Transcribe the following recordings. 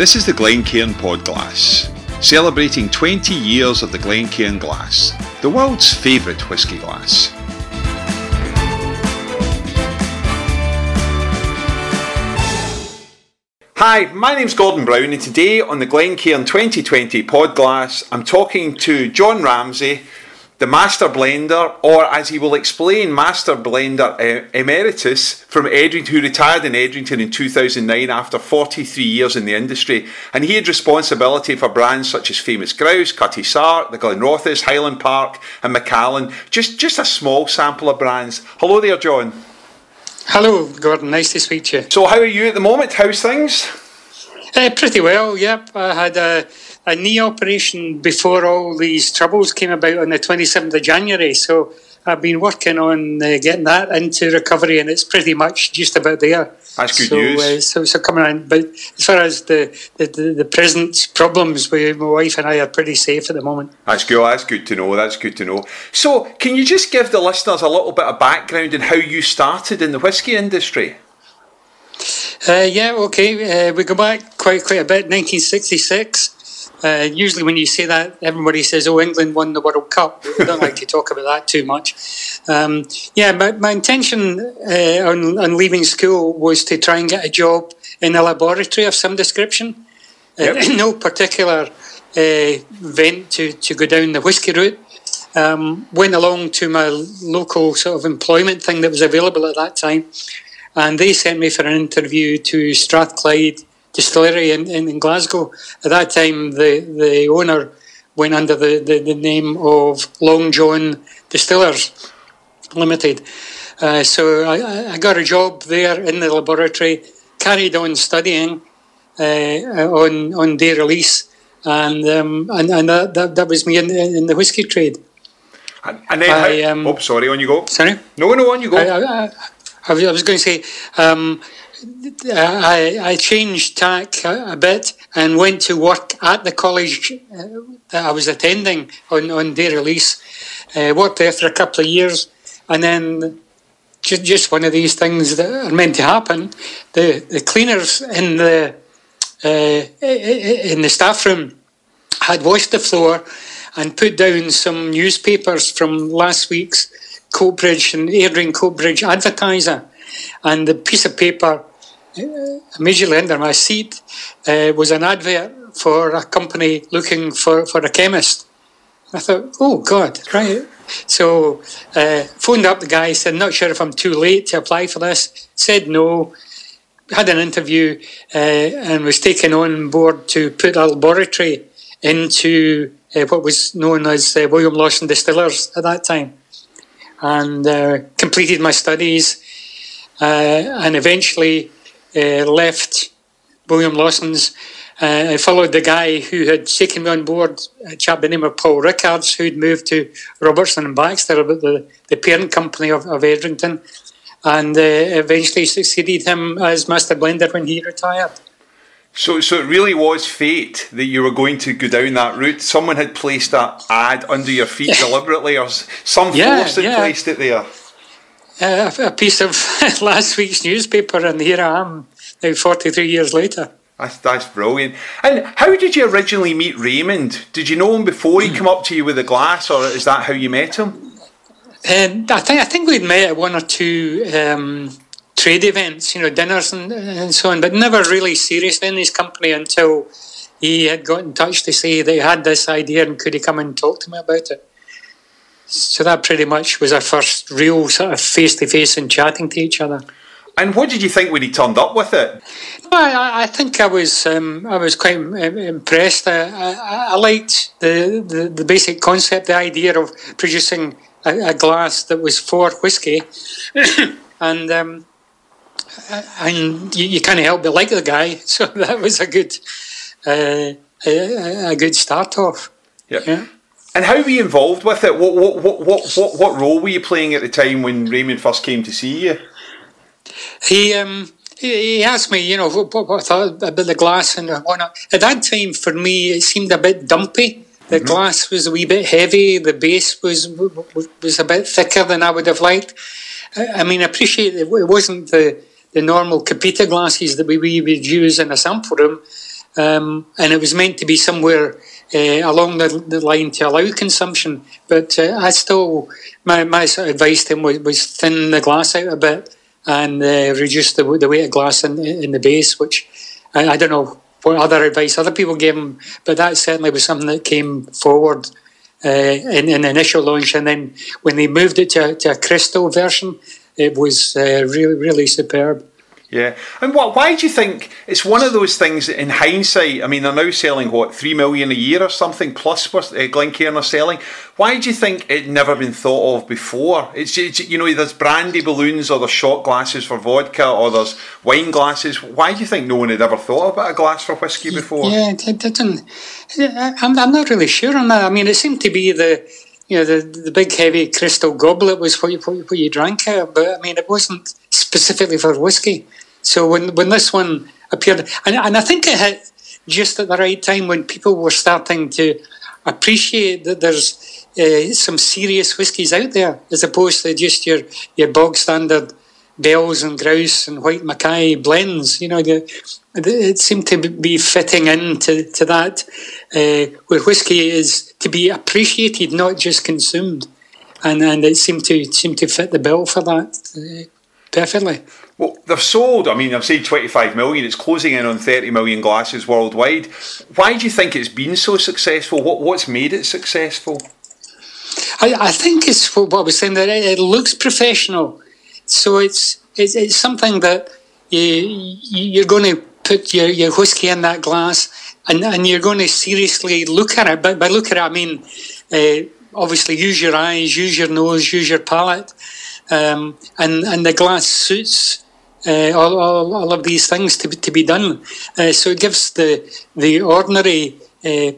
Hi, this is the Glencairn Pod Glass, celebrating 20 years of the Glencairn Glass, the world's favourite whisky glass. Hi, my name's Gordon Brown, and today on the Glencairn 2020 Pod Glass, I'm talking to John Ramsay, the Master Blender, or as he will explain, Master Blender uh, Emeritus from Edrington, who retired in Edrington in 2009 after 43 years in the industry. And he had responsibility for brands such as Famous Grouse, Cutty Sark, the Glenrothes, Highland Park, and Macallan. Just, just a small sample of brands. Hello there, John. Hello, Gordon. Nice to speak to you. So, how are you at the moment? How's things? Uh, pretty well, yep. I had a a knee operation before all these troubles came about on the 27th of January. So I've been working on uh, getting that into recovery, and it's pretty much just about there. That's good so, news. Uh, so, so coming on, but as far as the, the, the, present problems with my wife and I are pretty safe at the moment. That's good. That's good to know. That's good to know. So, can you just give the listeners a little bit of background in how you started in the whisky industry? Uh, yeah, okay. Uh, we go back quite quite a bit. 1966. Uh, usually, when you say that, everybody says, "Oh, England won the World Cup." I don't like to talk about that too much. Um, yeah, but my intention uh, on, on, leaving school was to try and get a job in a laboratory of some description. Uh, yep. Uh, no particular vent to, to go down the whisky route. Um, went along to my local sort of employment thing that was available at that time, and they sent me for an interview to Strathclyde distillery in, in, in, Glasgow. At that time, the, the owner went under the, the, the name of Long John Distillers Limited. Uh, so I, I, got a job there in the laboratory, carried on studying uh, on on day release, and um, and, and that, that, that was me in, in the whisky trade. And, and then, I, um, oh, sorry, on you go. Sorry, no, no, on you go. I, I, I was going to say. Um, I, I changed tack a, bit and went to work at the college uh, that I was attending on, on day release. Uh, worked there for a couple of years and then just, just one of these things that are meant to happen. The, the cleaners in the, uh, in the staff room had washed the floor and put down some newspapers from last week's Coatbridge and Airdrie Coatbridge advertiser. And the piece of paper immediately under my seat uh, was an advert for a company looking for, for a chemist. I thought, oh God, right. So uh, phoned up the guy, said, not sure if I'm too late to apply for this. Said no. Had an interview uh, and was taken on board to put a laboratory into uh, what was known as uh, William Lawson Distillers at that time. And uh, completed my studies and eventually uh, left William Lawson's. Uh, I followed the guy who had taken me on board, a chap by the name of Paul Rickards, who'd moved to Robertson and Baxter, the, the parent company of, of Edrington, and uh, eventually succeeded him as master blender when he retired. So, so it really was fate that you were going to go down that route. Someone had placed that ad under your feet deliberately, or some yeah, force had yeah. placed it there uh, a piece of last week's newspaper, and here I am now, 43 years later. That's, that's brilliant. And how did you originally meet Raymond? Did you know him before he hmm. came up to you with a glass, or is that how you met him? Um, I think I think we'd met at one or two um, trade events, you know, dinners and, and so on, but never really seriously in his company until he had got in touch to say that he had this idea and could he come and talk to me about it. So that pretty much was our first real sort of face to face and chatting to each other. And what did you think when he turned up with it? I, I think I was um, I was quite impressed. I, I, I liked the, the, the, basic concept, the idea of producing a, a glass that was for whiskey, and um, and you, you, can't help but like the guy. So that was a good uh, a, a, good start off. Yep. Yeah. And how were you involved with it? What what, what, what, what, what role were you playing at the time when Raymond first came to see you? He um he asked me, you know, what, what I thought about the glass and whatnot. At that time, for me, it seemed a bit dumpy. The mm-hmm. glass was a wee bit heavy. The base was was a bit thicker than I would have liked. I mean, I appreciate it. It wasn't the the normal Copita glasses that we, we would use in a sample room, um, and it was meant to be somewhere uh, along the, the, line to allow consumption. But uh, I still, my, my sort of advice to him was, was thin the glass out a bit and uh, reduce the, the weight of glass in, in the base, which I, I, don't know what other advice other people gave him, but that certainly was something that came forward uh, in, in the initial launch. And then when they moved it to, to a crystal version, it was uh, really, really superb. Yeah, and what? Why do you think it's one of those things? In hindsight, I mean, they're now selling what three million a year or something plus what uh, Glencairn are selling. Why do you think it never been thought of before? It's, it's you know, there's brandy balloons or there's shot glasses for vodka or there's wine glasses. Why do you think no one had ever thought about a glass for whiskey before? Yeah, it didn't. I'm, I'm not really sure on that. I mean, it seemed to be the you know, the, the big heavy crystal goblet was what you, what you what you drank out, but I mean, it wasn't specifically for whiskey. So when, when this one appeared, and, and I think it hit just at the right time when people were starting to appreciate that there's uh, some serious whiskies out there as opposed to just your, your bog standard Bell's and Grouse and Whyte Mackay blends. You know, the, the, it seemed to be fitting into to that uh, where whiskey is to be appreciated, not just consumed, and and it seemed to seemed to fit the bill for that uh, perfectly. Well, they've sold. I mean, I've said 25 million. It's closing in on 30 million glasses worldwide. Why do you think it's been so successful? What what's made it successful? I, I think it's what I was saying that it, it looks professional so it's it's, it's something that you you're going to put your, your whiskey in that glass and, and you're going to seriously look at it. But by look at it, I mean uh, obviously use your eyes, use your nose, use your palate, um, and and the glass suits. Uh, all, all, all of these things to be, to be done, uh, so it gives the the ordinary uh,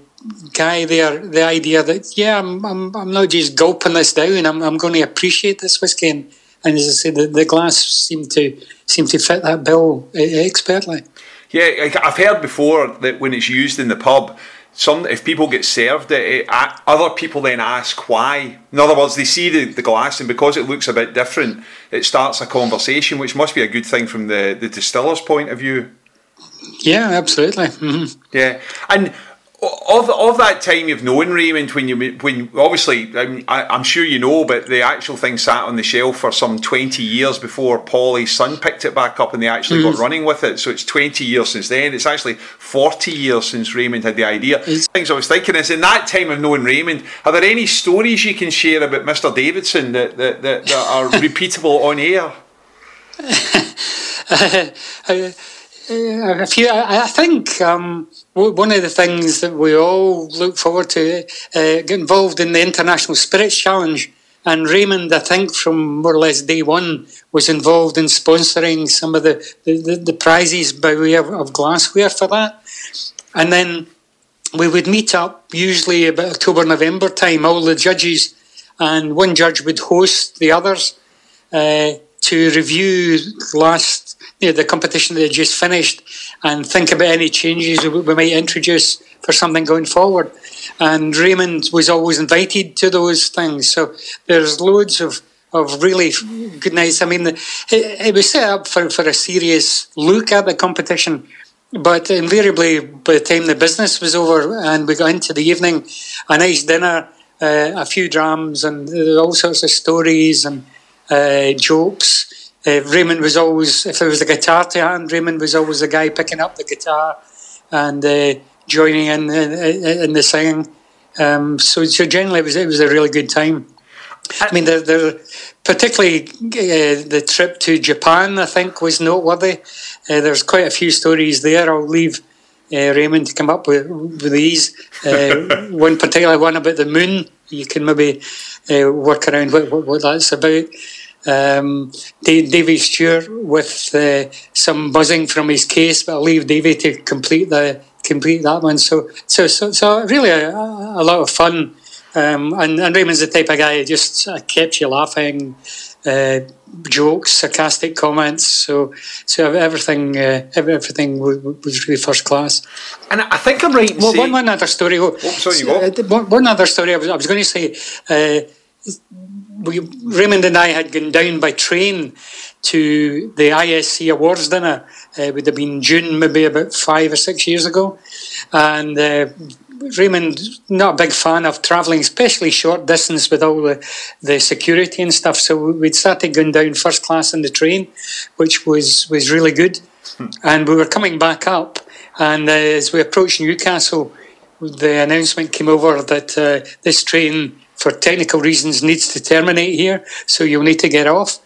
guy there the idea that yeah, I'm, I'm I'm not just gulping this down. I'm I'm going to appreciate this whiskey and, and as I say, the, the glass seemed to seem to fit that bill expertly. Yeah, I've heard before that when it's used in the pub, some if people get served it, it, other people then ask why. In other words, they see the, the glass and because it looks a bit different, it starts a conversation, which must be a good thing from the, the distiller's point of view. Yeah, absolutely. Mm-hmm. Yeah, and of of that time you've known Raymond when you when obviously I am sure you know, but the actual thing sat on the shelf for some twenty years before Paulie's son picked it back up and they actually mm. got running with it. So it's twenty years since then. It's actually forty years since Raymond had the idea. Mm. Things I was thinking is in that time of knowing Raymond, are there any stories you can share about Mr. Davidson that that, that, that are repeatable on air? uh, a few, I, I think. Um, one of the things that we all look forward to uh, get involved in the International Spirits Challenge. And Raymond, I think, from more or less day one, was involved in sponsoring some of the, the, the prizes by way of, of, glassware for that. And then we would meet up usually about October, November time, all the judges, and one judge would host the others uh, to review last you know, the competition they just finished and think about any changes we might introduce for something going forward. And Raymond was always invited to those things. So there's loads of, of really good nights. I mean, it, it was set up for, for a serious look at the competition. But invariably, by the time the business was over and we got into the evening, a nice dinner, uh, a few drams, and all sorts of stories and uh, jokes uh, Raymond was always, if there was a guitar to hand, Raymond was always the guy picking up the guitar and uh, joining in, in, in the singing. Um, so, so generally, it was it was a really good time. I mean, there, particularly uh, the trip to Japan, I think, was noteworthy. Uh, there's quite a few stories there. I'll leave uh, Raymond to come up with, with these. Uh, one particular one about the moon. You can maybe uh, work around what, what, what that's about um, Davy Stewart with uh, some buzzing from his case, but I'll leave Davy to complete the complete that one. So, so, so, so really a, a lot of fun. Um, and, and, Raymond's the type of guy who just uh, kept you laughing, uh, jokes, sarcastic comments. So, so everything, uh, everything was really first class. And I think I'm right. Well, one, one other story. Oh, sorry, you go. Uh, one, one other story. I was, I was going to say uh, we, Raymond and I had gone down by train to the ISC Awards dinner. Uh, it would have been June, maybe about five or six years ago. And uh, Raymond, not a big fan of travelling, especially short distance with all the, the security and stuff. So we'd started going down first class in the train, which was, was really good. Hmm. And we were coming back up. And uh, as we approached Newcastle, the announcement came over that uh, this train, for technical reasons, needs to terminate here. So you'll need to get off.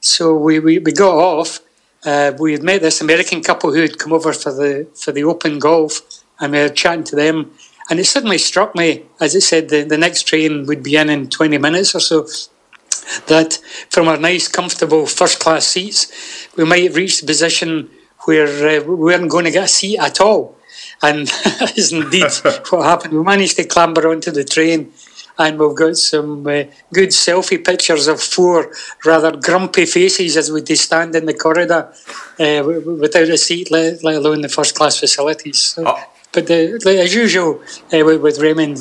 So we, we, we got off. Uh, we had met this American couple who had come over for the for the open golf, and we were chatting to them. And it suddenly struck me, as it said, the, the next train would be in in 20 minutes or so, that from our nice, comfortable first class seats, we might reach the position where uh, we weren't going to get a seat at all. And that is indeed what happened. We managed to clamber onto the train and we've got some uh, good selfie pictures of four rather grumpy faces as we stand in the corridor uh, without a seat, let, let alone the first class facilities. So, oh. But the, as usual uh, with, with, Raymond,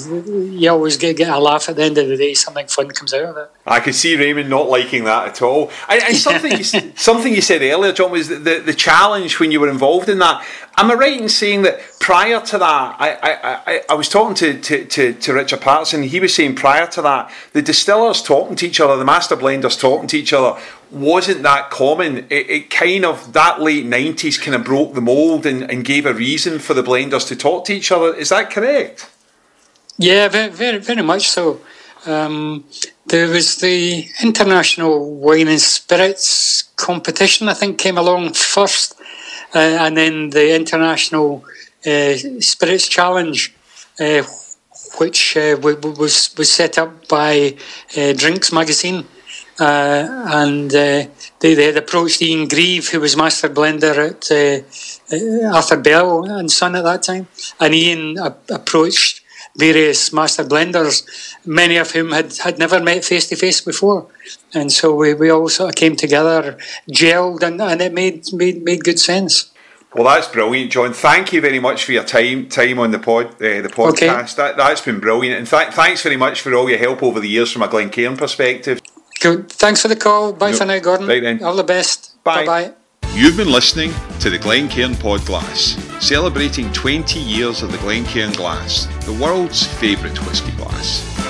you always get, get a laugh at the end of the day. Something fun comes out of it. I can see Raymond not liking that at all. And, and something you, something you said earlier, John, was the, the, the challenge when you were involved in that. Am I right in saying that prior to that, I, I, I, I was talking to, to, to, to Richard Patterson, he was saying prior to that, the distillers talking to each other, the master blenders talking to each other, wasn't that common. It, it kind of, that late 90s kind of broke the mould and, and gave a reason for the blenders to talk to each other. Is that correct? Yeah, very, very, very much so. Um, there was the International Wine and Spirits competition, I think, came along first uh, and then the International uh, Spirits Challenge, uh, which was was set up by Drinks Magazine. Uh, and uh, they, they had approached Ian Grieve, who was master blender at uh, Arthur Bell and Son at that time, and Ian approached various master blenders, many of whom had, had never met face to face before, and so we, we all sort of came together, gelled, and, and it made made made good sense. Well, that's brilliant, John. Thank you very much for your time time on the pod uh, the podcast. Okay. That that's been brilliant. In fact, thanks very much for all your help over the years from a Glencairn perspective. Good. Thanks for the call. Bye for now, Gordon. Right then. All the best. Bye bye. You've been listening to the Glencairn Pod Glass, celebrating 20 years of the Glencairn glass, the world's favourite whisky glass.